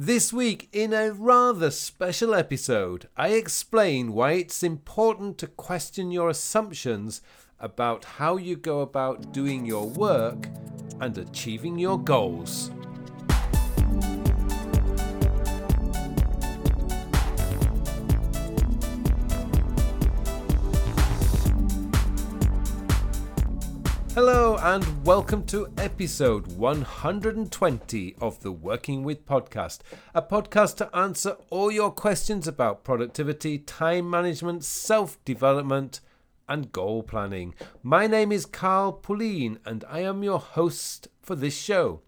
This week, in a rather special episode, I explain why it's important to question your assumptions about how you go about doing your work and achieving your goals. Hello, and welcome to episode 120 of the Working With podcast, a podcast to answer all your questions about productivity, time management, self development, and goal planning. My name is Carl Pullein, and I am your host for this show.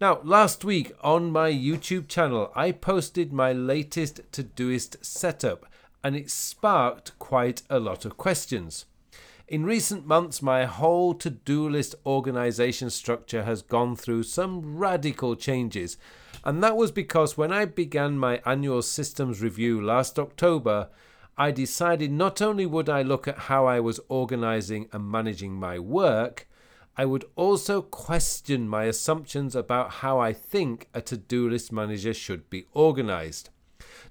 Now, last week on my YouTube channel, I posted my latest Todoist setup, and it sparked quite a lot of questions. In recent months, my whole to do list organization structure has gone through some radical changes. And that was because when I began my annual systems review last October, I decided not only would I look at how I was organizing and managing my work, I would also question my assumptions about how I think a to do list manager should be organized.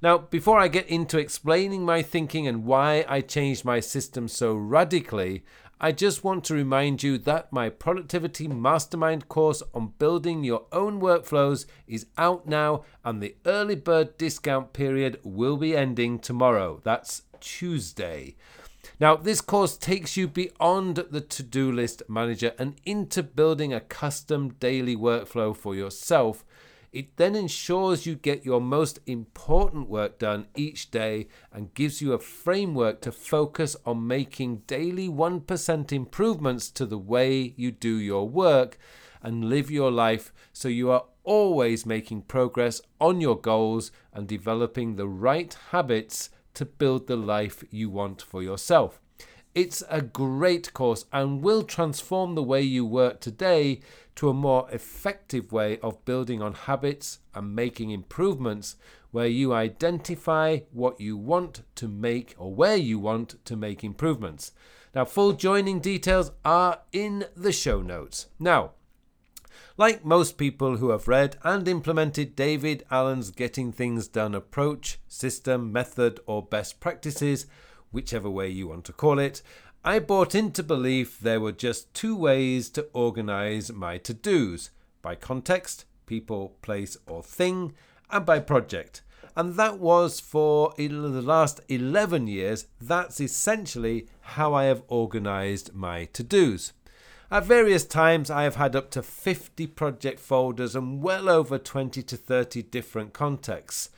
Now, before I get into explaining my thinking and why I changed my system so radically, I just want to remind you that my Productivity Mastermind course on building your own workflows is out now and the early bird discount period will be ending tomorrow. That's Tuesday. Now, this course takes you beyond the to do list manager and into building a custom daily workflow for yourself it then ensures you get your most important work done each day and gives you a framework to focus on making daily 1% improvements to the way you do your work and live your life so you are always making progress on your goals and developing the right habits to build the life you want for yourself. It's a great course and will transform the way you work today to a more effective way of building on habits and making improvements where you identify what you want to make or where you want to make improvements. Now, full joining details are in the show notes. Now, like most people who have read and implemented David Allen's Getting Things Done approach, system, method, or best practices, whichever way you want to call it, I bought into belief there were just two ways to organize my to dos by context, people, place, or thing, and by project. And that was for the last 11 years, that's essentially how I have organized my to dos. At various times, I have had up to 50 project folders and well over 20 to 30 different contexts.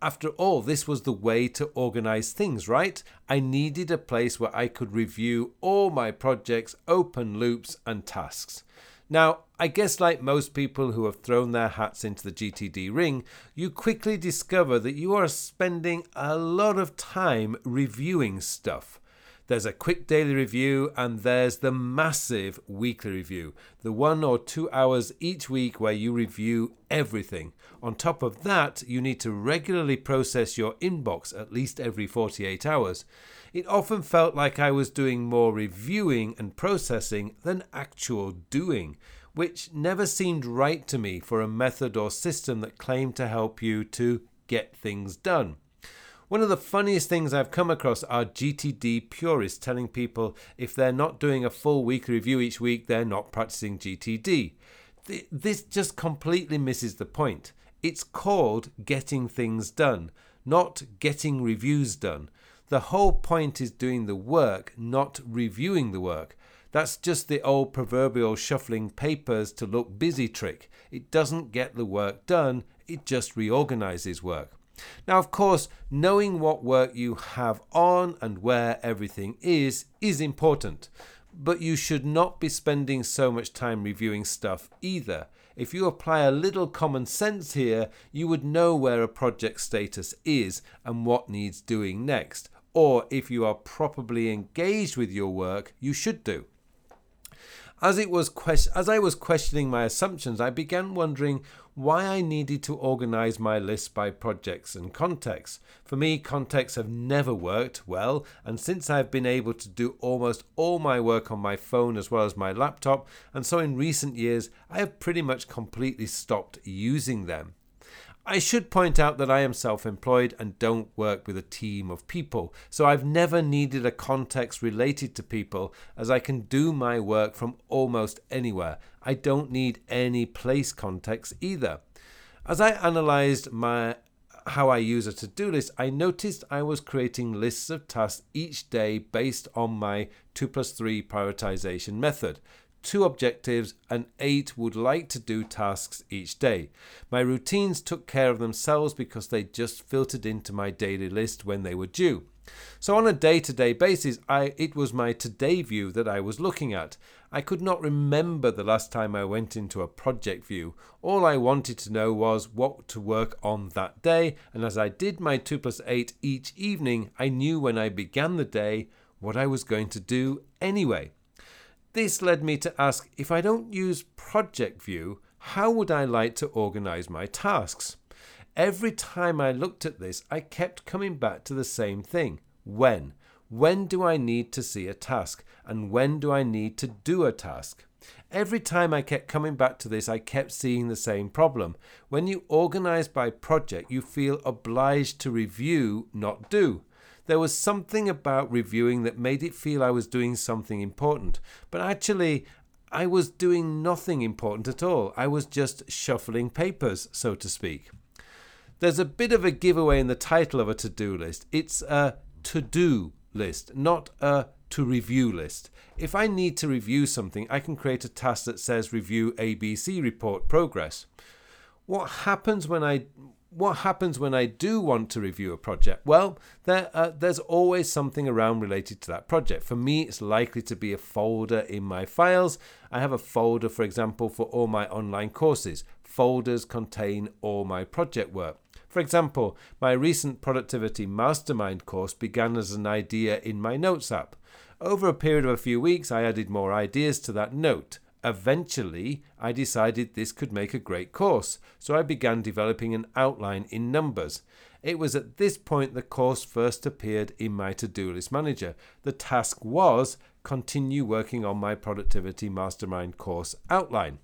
After all, this was the way to organize things, right? I needed a place where I could review all my projects, open loops, and tasks. Now, I guess like most people who have thrown their hats into the GTD ring, you quickly discover that you are spending a lot of time reviewing stuff. There's a quick daily review, and there's the massive weekly review, the one or two hours each week where you review everything. On top of that, you need to regularly process your inbox at least every 48 hours. It often felt like I was doing more reviewing and processing than actual doing, which never seemed right to me for a method or system that claimed to help you to get things done. One of the funniest things I've come across are GTD purists telling people if they're not doing a full weekly review each week, they're not practicing GTD. This just completely misses the point. It's called getting things done, not getting reviews done. The whole point is doing the work, not reviewing the work. That's just the old proverbial shuffling papers to look busy trick. It doesn't get the work done, it just reorganizes work. Now, of course, knowing what work you have on and where everything is is important, but you should not be spending so much time reviewing stuff either. If you apply a little common sense here, you would know where a project status is and what needs doing next. Or if you are properly engaged with your work, you should do. As it was as I was questioning my assumptions, I began wondering why I needed to organize my list by projects and contexts. For me, contexts have never worked well, and since I've been able to do almost all my work on my phone as well as my laptop, and so in recent years, I have pretty much completely stopped using them. I should point out that I am self employed and don't work with a team of people, so I've never needed a context related to people as I can do my work from almost anywhere. I don't need any place context either. As I analyzed my how I use a to-do list, I noticed I was creating lists of tasks each day based on my 2 plus 3 prioritization method two objectives, and eight would like to do tasks each day. My routines took care of themselves because they just filtered into my daily list when they were due. So on a day-to-day basis, I it was my today view that I was looking at. I could not remember the last time I went into a project view. All I wanted to know was what to work on that day, and as I did my 2 plus 8 each evening, I knew when I began the day what I was going to do anyway. This led me to ask if I don't use Project View, how would I like to organize my tasks? Every time I looked at this, I kept coming back to the same thing when. When do I need to see a task? And when do I need to do a task? Every time I kept coming back to this, I kept seeing the same problem. When you organize by project, you feel obliged to review, not do. There was something about reviewing that made it feel I was doing something important, but actually, I was doing nothing important at all. I was just shuffling papers, so to speak. There's a bit of a giveaway in the title of a to do list. It's a to do list, not a to review list. If I need to review something, I can create a task that says review ABC report progress. What happens when I what happens when I do want to review a project? Well, there, uh, there's always something around related to that project. For me, it's likely to be a folder in my files. I have a folder, for example, for all my online courses. Folders contain all my project work. For example, my recent Productivity Mastermind course began as an idea in my Notes app. Over a period of a few weeks, I added more ideas to that note. Eventually, I decided this could make a great course, so I began developing an outline in numbers. It was at this point the course first appeared in my to do list manager. The task was continue working on my Productivity Mastermind course outline.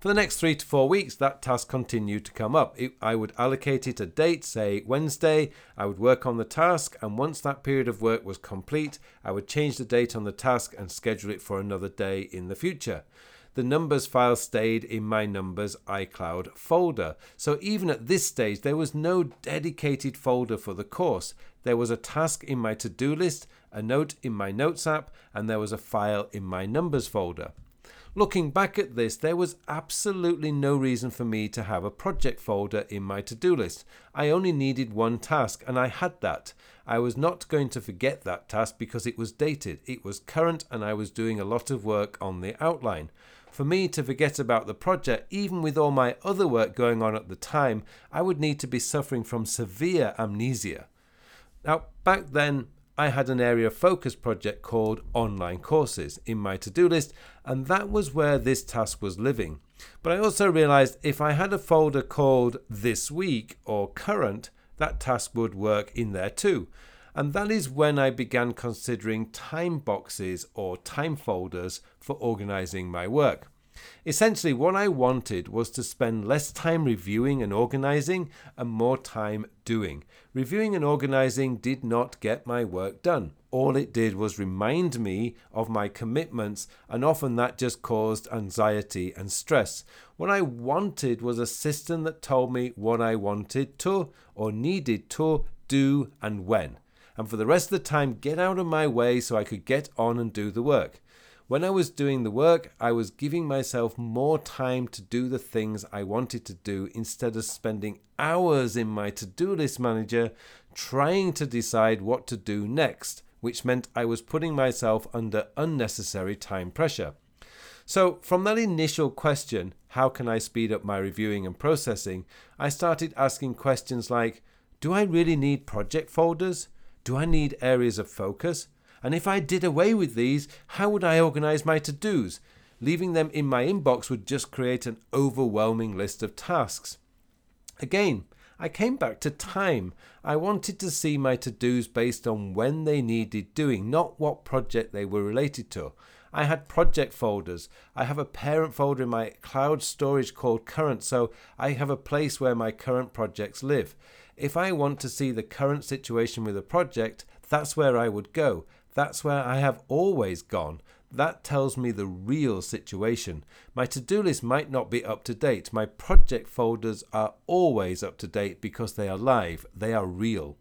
For the next three to four weeks, that task continued to come up. It, I would allocate it a date, say Wednesday. I would work on the task, and once that period of work was complete, I would change the date on the task and schedule it for another day in the future. The numbers file stayed in my numbers iCloud folder. So even at this stage, there was no dedicated folder for the course. There was a task in my to do list, a note in my notes app, and there was a file in my numbers folder. Looking back at this, there was absolutely no reason for me to have a project folder in my to do list. I only needed one task, and I had that. I was not going to forget that task because it was dated, it was current, and I was doing a lot of work on the outline. For me to forget about the project, even with all my other work going on at the time, I would need to be suffering from severe amnesia. Now, back then, I had an area of focus project called online courses in my to do list, and that was where this task was living. But I also realized if I had a folder called this week or current, that task would work in there too. And that is when I began considering time boxes or time folders for organizing my work. Essentially, what I wanted was to spend less time reviewing and organizing and more time doing. Reviewing and organizing did not get my work done. All it did was remind me of my commitments, and often that just caused anxiety and stress. What I wanted was a system that told me what I wanted to or needed to do and when. And for the rest of the time, get out of my way so I could get on and do the work. When I was doing the work, I was giving myself more time to do the things I wanted to do instead of spending hours in my to do list manager trying to decide what to do next, which meant I was putting myself under unnecessary time pressure. So, from that initial question, how can I speed up my reviewing and processing, I started asking questions like Do I really need project folders? Do I need areas of focus? And if I did away with these, how would I organize my to dos? Leaving them in my inbox would just create an overwhelming list of tasks. Again, I came back to time. I wanted to see my to dos based on when they needed doing, not what project they were related to. I had project folders. I have a parent folder in my cloud storage called current, so I have a place where my current projects live. If I want to see the current situation with a project, that's where I would go. That's where I have always gone. That tells me the real situation. My to do list might not be up to date. My project folders are always up to date because they are live, they are real.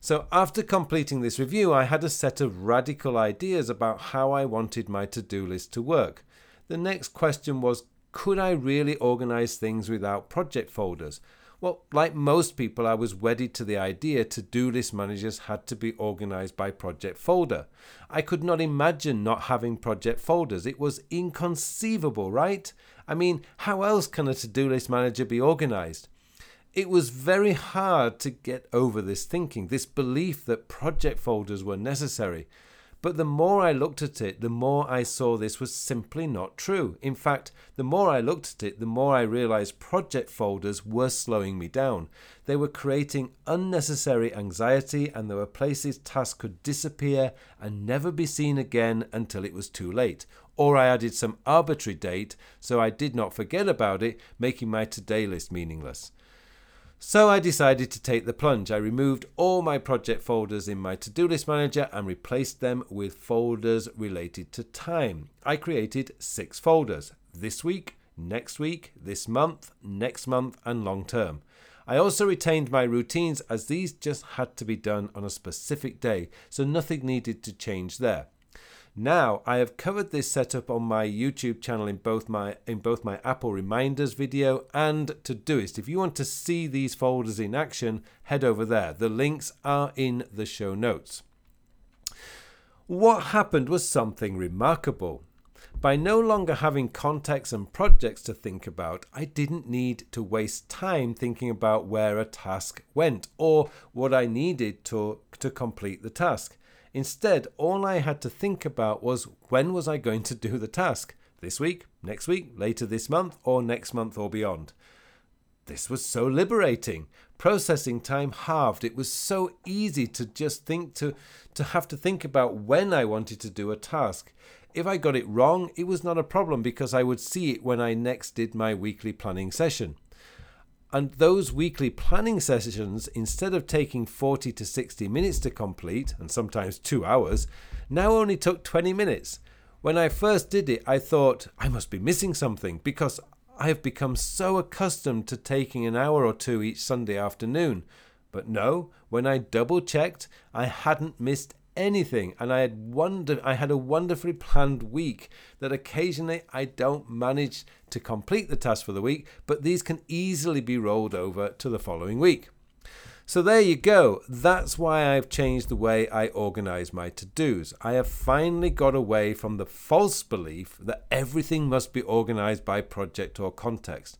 So, after completing this review, I had a set of radical ideas about how I wanted my to do list to work. The next question was could I really organize things without project folders? Well, like most people, I was wedded to the idea to do list managers had to be organized by project folder. I could not imagine not having project folders. It was inconceivable, right? I mean, how else can a to do list manager be organized? It was very hard to get over this thinking, this belief that project folders were necessary. But the more I looked at it, the more I saw this was simply not true. In fact, the more I looked at it, the more I realized project folders were slowing me down. They were creating unnecessary anxiety, and there were places tasks could disappear and never be seen again until it was too late. Or I added some arbitrary date so I did not forget about it, making my today list meaningless. So I decided to take the plunge. I removed all my project folders in my to do list manager and replaced them with folders related to time. I created six folders this week, next week, this month, next month, and long term. I also retained my routines as these just had to be done on a specific day, so nothing needed to change there. Now, I have covered this setup on my YouTube channel in both my in both my Apple reminders video and Todoist. If you want to see these folders in action, head over there. The links are in the show notes. What happened was something remarkable. By no longer having contexts and projects to think about, I didn't need to waste time thinking about where a task went or what I needed to, to complete the task. Instead, all I had to think about was when was I going to do the task? This week, next week, later this month, or next month or beyond. This was so liberating. Processing time halved. It was so easy to just think to to have to think about when I wanted to do a task. If I got it wrong, it was not a problem because I would see it when I next did my weekly planning session. And those weekly planning sessions, instead of taking 40 to 60 minutes to complete, and sometimes two hours, now only took 20 minutes. When I first did it, I thought I must be missing something because I have become so accustomed to taking an hour or two each Sunday afternoon. But no, when I double checked, I hadn't missed anything and I had wonder I had a wonderfully planned week that occasionally I don't manage to complete the task for the week, but these can easily be rolled over to the following week. So there you go. That's why I've changed the way I organize my to-dos. I have finally got away from the false belief that everything must be organized by project or context.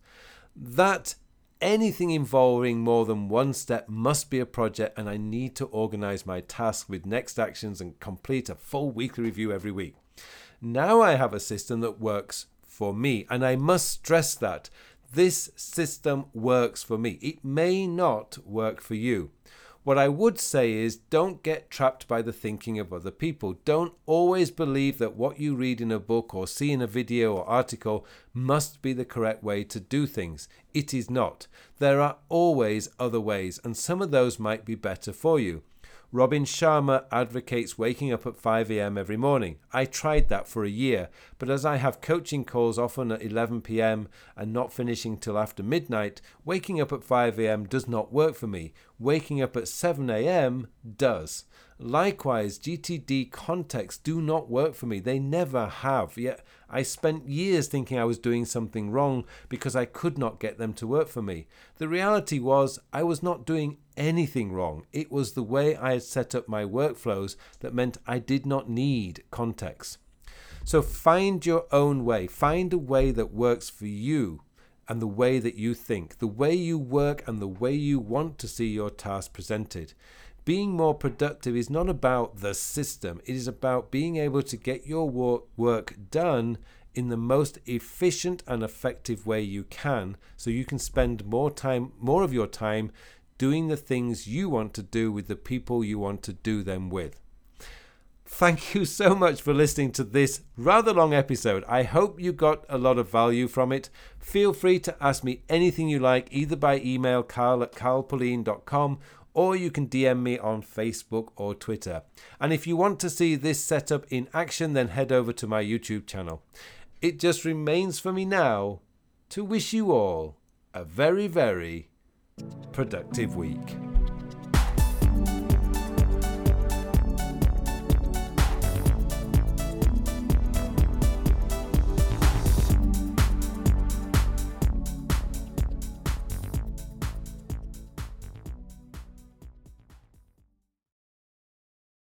That anything involving more than one step must be a project, and I need to organize my tasks with next actions and complete a full weekly review every week. Now I have a system that works for me, and I must stress that this system works for me. It may not work for you. What I would say is don't get trapped by the thinking of other people. Don't always believe that what you read in a book or see in a video or article must be the correct way to do things. It is not. There are always other ways, and some of those might be better for you. Robin Sharma advocates waking up at 5 a.m. every morning. I tried that for a year, but as I have coaching calls often at 11 p.m. and not finishing till after midnight, waking up at 5 a.m. does not work for me. Waking up at 7 a.m. does. Likewise, GTD contexts do not work for me. They never have. Yet I spent years thinking I was doing something wrong because I could not get them to work for me. The reality was I was not doing anything wrong. It was the way I had set up my workflows that meant I did not need context. So find your own way. Find a way that works for you and the way that you think, the way you work, and the way you want to see your task presented. Being more productive is not about the system, it is about being able to get your work done in the most efficient and effective way you can so you can spend more time more of your time doing the things you want to do with the people you want to do them with. thank you so much for listening to this rather long episode. I hope you got a lot of value from it. Feel free to ask me anything you like, either by email, carl at carlpullein.com, or you can DM me on Facebook or Twitter. And if you want to see this setup in action, then head over to my YouTube channel. It just remains for me now to wish you all a very, very productive week.